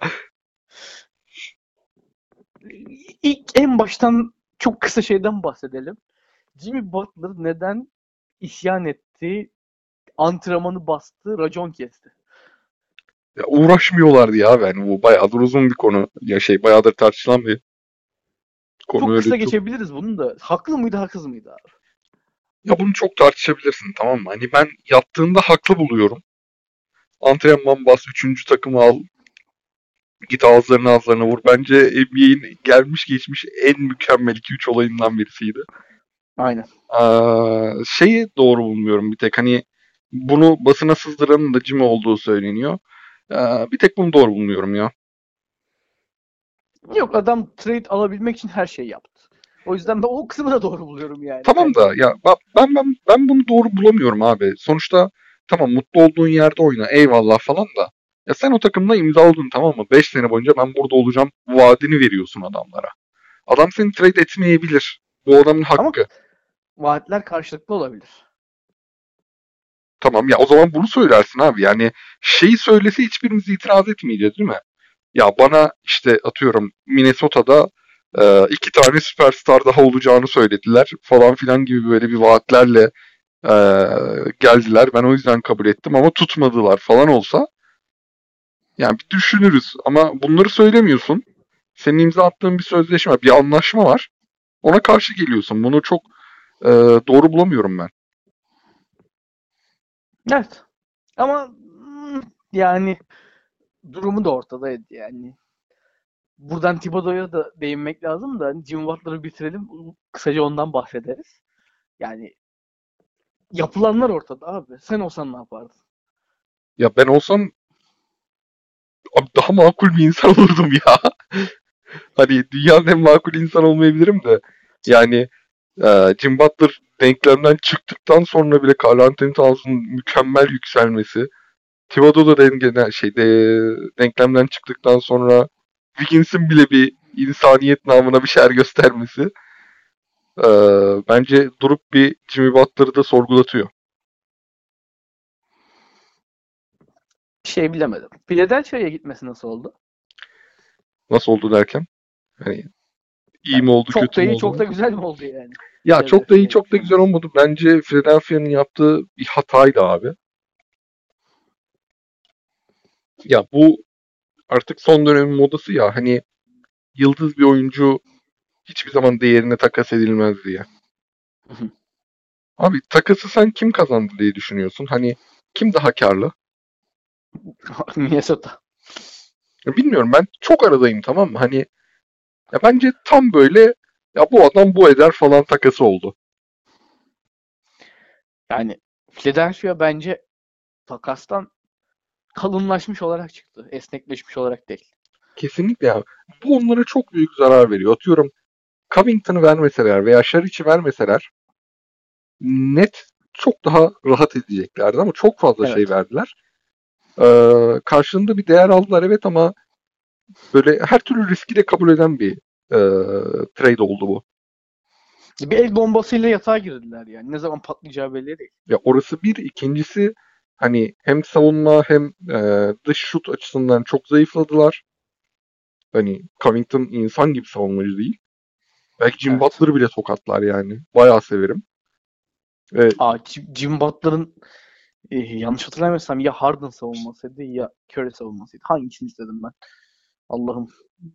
İlk en baştan çok kısa şeyden bahsedelim. Jimmy Butler neden isyan etti, antrenmanı bastı, racon kesti. ya uğraşmıyorlardı ya yani bu bayağıdır uzun bir konu. Ya şey bayağıdır tartışılan bir konu. Çok öyle kısa çok- geçebiliriz bunu da. Haklı mıydı, haksız mıydı abi? Ya bunu çok tartışabilirsin tamam mı? Hani ben yaptığında haklı buluyorum. Antrenman bas, üçüncü takımı al. Git ağızlarına ağızlarına vur. Bence NBA'in gelmiş geçmiş en mükemmel 2-3 olayından birisiydi. Aynen. Aa, şeyi doğru bulmuyorum bir tek hani bunu basına sızdıranın da Jimmy olduğu söyleniyor. Aa, bir tek bunu doğru bulmuyorum ya. Yok adam trade alabilmek için her şeyi yaptı. O yüzden ben o kısmı da doğru buluyorum yani. Tamam da ya ben ben ben bunu doğru bulamıyorum abi. Sonuçta tamam mutlu olduğun yerde oyna eyvallah falan da. Ya sen o takımla imzaladın tamam mı? 5 sene boyunca ben burada olacağım vaadini veriyorsun adamlara. Adam seni trade etmeyebilir. Bu adamın hakkı. Ama- Vaatler karşılıklı olabilir. Tamam ya o zaman bunu söylersin abi. Yani şeyi söylese hiçbirimiz itiraz etmeyeceğiz değil mi? Ya bana işte atıyorum Minnesota'da Ee, iki tane süperstar daha olacağını söylediler falan filan gibi böyle bir vaatlerle e, geldiler. Ben o yüzden kabul ettim ama tutmadılar falan olsa yani bir düşünürüz ama bunları söylemiyorsun. Senin imza attığın bir sözleşme, bir anlaşma var. Ona karşı geliyorsun. Bunu çok e, doğru bulamıyorum ben. Evet. Ama hmm, yani durumu da ortadaydı yani. Buradan Thibodeau'ya da değinmek lazım da Jim Butler'ı bitirelim. Kısaca ondan bahsederiz. Yani yapılanlar ortada abi. Sen olsan ne yapardın? Ya ben olsam abi daha makul bir insan [laughs] olurdum ya. hani dünyanın en makul insan olmayabilirim de yani e, Jim Butler denklemden çıktıktan sonra bile Carl Anthony Towns'un mükemmel yükselmesi Thibodeau da dengeden şeyde denklemden çıktıktan sonra Wiggins'in bile bir insaniyet namına bir şeyler göstermesi e, bence durup bir Jimmy Butler'ı da sorgulatıyor. Şey bilemedim. Philadelphia'ya gitmesi nasıl oldu? Nasıl oldu derken? Hani iyi mi oldu, Çok kötü da mü iyi, oldu? çok da güzel mi oldu yani? Ya çok da iyi, çok da güzel olmadı. Bence Philadelphia'nın yaptığı bir hataydı abi. Ya bu artık son dönemin modası ya hani yıldız bir oyuncu hiçbir zaman değerine takas edilmez diye. Hı hı. Abi takası sen kim kazandı diye düşünüyorsun? Hani kim daha karlı? [laughs] Minnesota. Bilmiyorum ben çok aradayım tamam mı? Hani ya bence tam böyle ya bu adam bu eder falan takası oldu. Yani Philadelphia bence takastan kalınlaşmış olarak çıktı. Esnekleşmiş olarak değil. Kesinlikle ya. Bu onlara çok büyük zarar veriyor. Atıyorum Covington'ı vermeseler veya Şariç'i vermeseler net çok daha rahat edeceklerdi ama çok fazla Evet. şey verdiler. Ee, karşılığında bir değer aldılar evet ama böyle her türlü riski de kabul eden bir e, trade oldu bu. Bir el bombasıyla yatağa girdiler yani. Ne zaman patlayacağı belli değil. Ya orası bir. ikincisi hani hem savunma hem e, dış şut açısından çok zayıfladılar. Hani Covington insan gibi savunmacı değil. Belki Jim Evet. Butler'ı bile tokatlar yani. Bayağı severim. Ve Aa, Jim Butler'ın e, yanlış hatırlamıyorsam ya Harden savunmasıydı ya Curry savunmasıydı. Hangisini izledim ben? Allah'ım.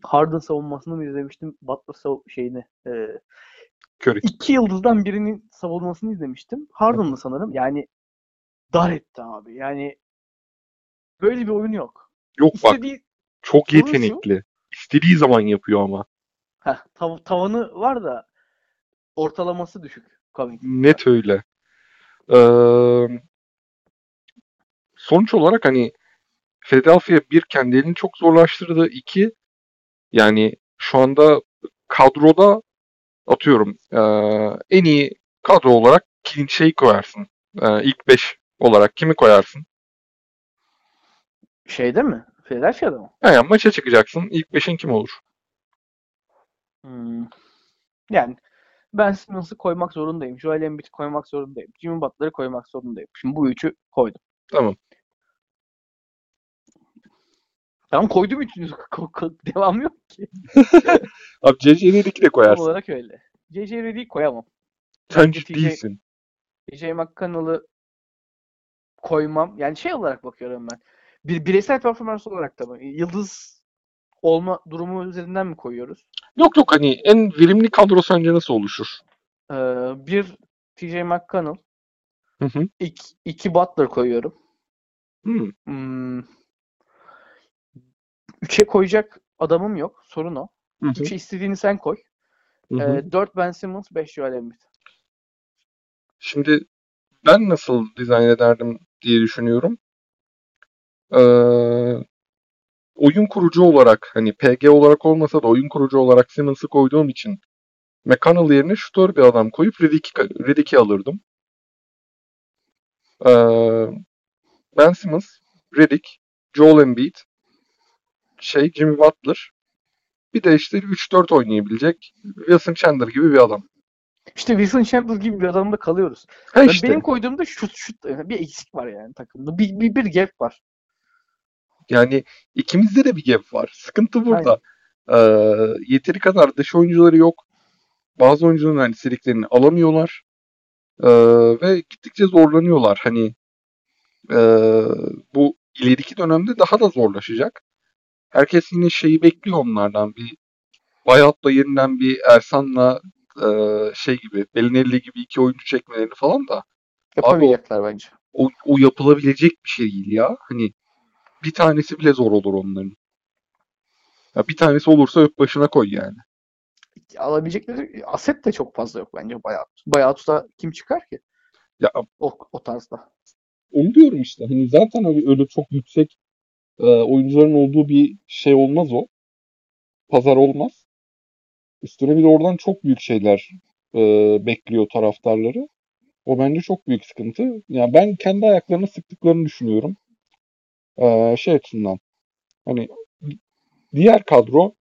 Harden savunmasını mı izlemiştim? Butler sav- şeyini. E, Curry. iki yıldızdan birinin savunmasını izlemiştim. Harden'lı sanırım. Yani dar etti abi. Yani böyle bir oyun yok. Yok bak İstediği çok sorun şu. yetenekli. İstediği zaman yapıyor ama. heh, tav- tavanı var da ortalaması düşük. Covington'ın. Net öyle. Ee, sonuç olarak hani Philadelphia bir kendilerini çok zorlaştırdı. İki yani şu anda kadroda atıyorum ee, en iyi kadro olarak kim şey koyarsın. Ee, ilk 5 olarak kimi koyarsın? Şeyde mi? Philadelphia'da mı? Yani maça çıkacaksın. İlk 5'in kim olur? Hmm. Yani ben Simmons'ı koymak zorundayım. Joel Embiid'i koymak zorundayım. Jimmy Butler'ı koymak zorundayım. Şimdi bu üçü koydum. Tamam. Tamam koydum üçünü. [laughs] Ko- ko- Devam yok ki. [laughs] Abi C.J. Redick'i de Tam koyarsın. olarak öyle. J.J. Redick'i koyamam. Sen Bence ciddi değilsin. J.J. McConnell'ı koymam. Yani şey olarak bakıyorum ben. Bir bireysel performans olarak da mı? Yıldız olma durumu üzerinden mi koyuyoruz? Yok yok hani en verimli kadro sence nasıl oluşur? Ee, bir T.J. McConnell, Hı hı. iki, iki Butler koyuyorum. Hmm. Hmm. Üçe koyacak adamım yok. Sorun o. Hı hı. Üçe istediğini sen koy. Hı hı. Ee, dört Ben Simmons, beş Joel Embiid. Şimdi ben nasıl dizayn ederdim diye düşünüyorum. Ee, oyun kurucu olarak hani PG olarak olmasa da oyun kurucu olarak Simmons'ı koyduğum için McConnell yerine şutör bir adam koyup Redick'i Redick'i alırdım. Ee, ben Simmons, Redick, Joel Embiid, şey Jimmy Butler. Bir de işte 3-4 oynayabilecek Wilson Chandler gibi bir adam. İşte Wilson Chandler gibi bir adamda kalıyoruz. Ha işte. Benim koyduğumda şut şut bir eksik var yani takımda. Bir, bir, bir gap var. Yani ikimizde de bir gap var. Sıkıntı burada. Aynen. Ee, yeteri kadar dış oyuncuları yok. Bazı oyuncuların hani istediklerini alamıyorlar. Ee, ve gittikçe zorlanıyorlar. Hani e, bu ileriki dönemde daha da zorlaşacak. Herkes yine şeyi bekliyor onlardan. Bir Bayat'la yeniden bir Ersan'la e, şey gibi Belinelli gibi iki oyuncu çekmelerini falan da Yapamayacaklar bence. o, o yapılabilecek bir şey değil ya. Hani bir tanesi bile zor olur onların. Ya bir tanesi olursa öp başına koy yani. Alabilecekleri aset de çok fazla yok bence Bayat. Bayat'ta kim çıkar ki? Ya O, o tarzda. onu diyorum işte. Hani zaten öyle, öyle çok yüksek e, oyuncuların olduğu bir şey olmaz o. Pazar olmaz. Üstüne bir de oradan çok büyük şeyler e, bekliyor taraftarları. O bence çok büyük sıkıntı. Yani ben kendi ayaklarını sıktıklarını düşünüyorum. E, şey açısından. Hani diğer kadro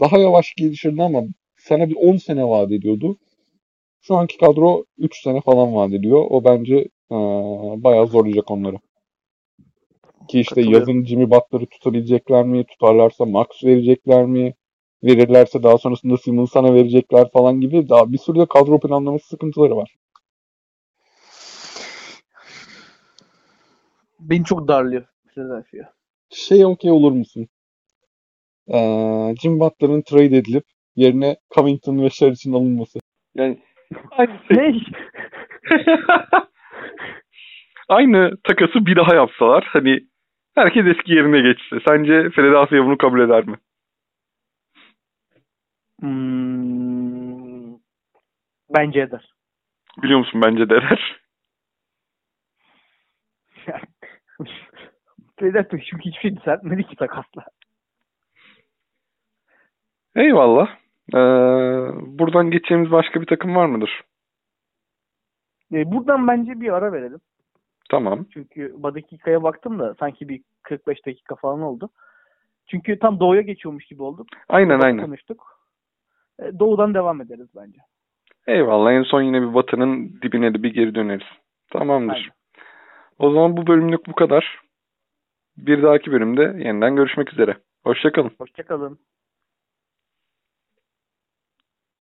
daha yavaş gelişirdi ama sana bir 10 sene vaat ediyordu. Şu anki kadro 3 sene falan vaat ediyor. O bence e, bayağı zorlayacak onları. Ki işte yazın Jimmy Butler'ı tutabilecekler mi? Tutarlarsa Max verecekler mi? Verirlerse daha sonrasında Simmons'a verecekler falan gibi daha bir sürü de kadro planlaması sıkıntıları var. Beni çok darlıyor Philadelphia. Şey okey olur musun? Ee, Jim Butler'ın trade edilip yerine Covington ve Sharic'in alınması. Yani aynı şey. Ne? [laughs] aynı takası bir daha yapsalar hani herkes eski yerine geçse. Sence Philadelphia bunu kabul eder mi? Hmm, bence eder. Biliyor musun bence de eder. [laughs] Philadelphia çünkü hiçbir şey düzeltmedi ki takasla. Eyvallah. Ee, buradan geçeceğimiz başka bir takım var mıdır? E, buradan bence bir ara verelim. Tamam. Çünkü dakikaya baktım da sanki bir 45 dakika falan oldu. Çünkü tam doğuya geçiyormuş gibi olduk. Aynen aynen. Konuştuk. E, doğudan devam ederiz bence. Eyvallah. En son yine bir batının dibine de bir geri döneriz. Tamamdır. Aynen. O zaman bu bölümlük bu kadar. Bir dahaki bölümde yeniden görüşmek üzere. Hoşçakalın. Hoşçakalın.